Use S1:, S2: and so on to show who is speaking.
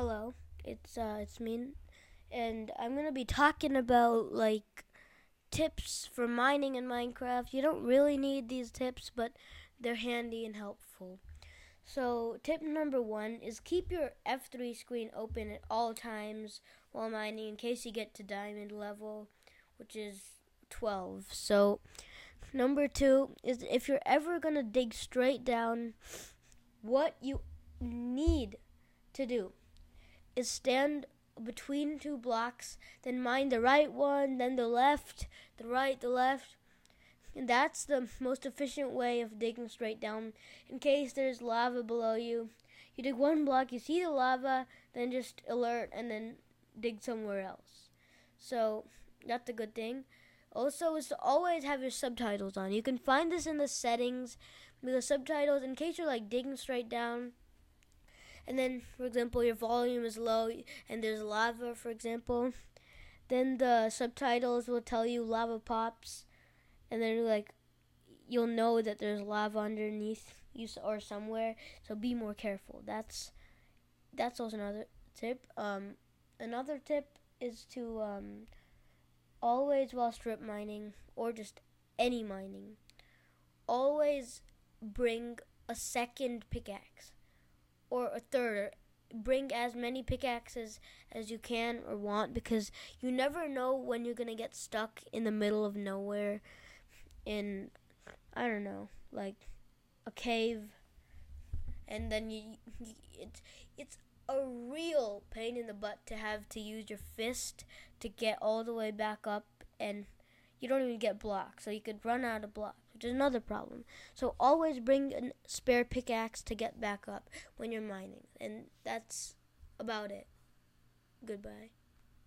S1: Hello, it's uh, it's me, and I'm gonna be talking about like tips for mining in Minecraft. You don't really need these tips, but they're handy and helpful. So, tip number one is keep your F3 screen open at all times while mining in case you get to diamond level, which is 12. So, number two is if you're ever to dig straight down, what you need to do is stand between two blocks, then mine the right one, then the left, the right, the left and that's the most efficient way of digging straight down in case there's lava below you. You dig one block, you see the lava, then just alert and then dig somewhere else. So that's a good thing. Also, is to always have your subtitles on. You can find this in the settings the subtitles in case you're like digging straight down. And then, for example, your volume is low and there's lava, for example. Then the subtitles will tell you lava pops and then like you'll know that there's lava underneath you or somewhere. So be more careful. That's that's also another tip. Um, another tip is to um, always while strip mining or just any mining, always bring a second pickaxe or a third. Bring as many pickaxes as you can or want because you never know when you're gonna get stuck in the middle of nowhere in I don't know, like a cave, and then you, you it's it's a real pain in the butt to have to use your fist to get all the way back up, and you don't even get blocks, so you could run out of blocks, which is another problem. So always bring a spare pickaxe to get back up when you're mining, and that's about it. Goodbye.